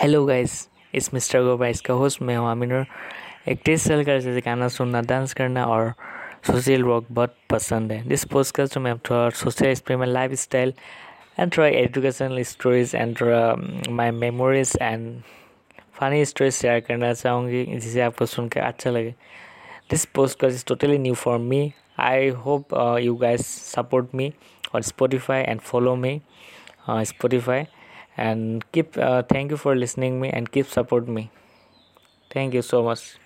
Hello guys इस mister गोबा इसका होस्ट मैं हूँ आमिनर एक टेस्ट साल का जैसे गाना सुनना डांस करना और सोशल वर्क बहुत पसंद है। दिस पोस्टकास्ट में थोड़ा social experiment life style and थोड़ा एजुकेशनल स्टोरीज एंड थोड़ा my memories and funny stories share करना चाहूँगी जिसे आपको सुनकर अच्छा लगे। This podcast is totally new for me I hope you guys support me spotify and follow me uh, spotify. And keep uh, thank you for listening me and keep support me. Thank you so much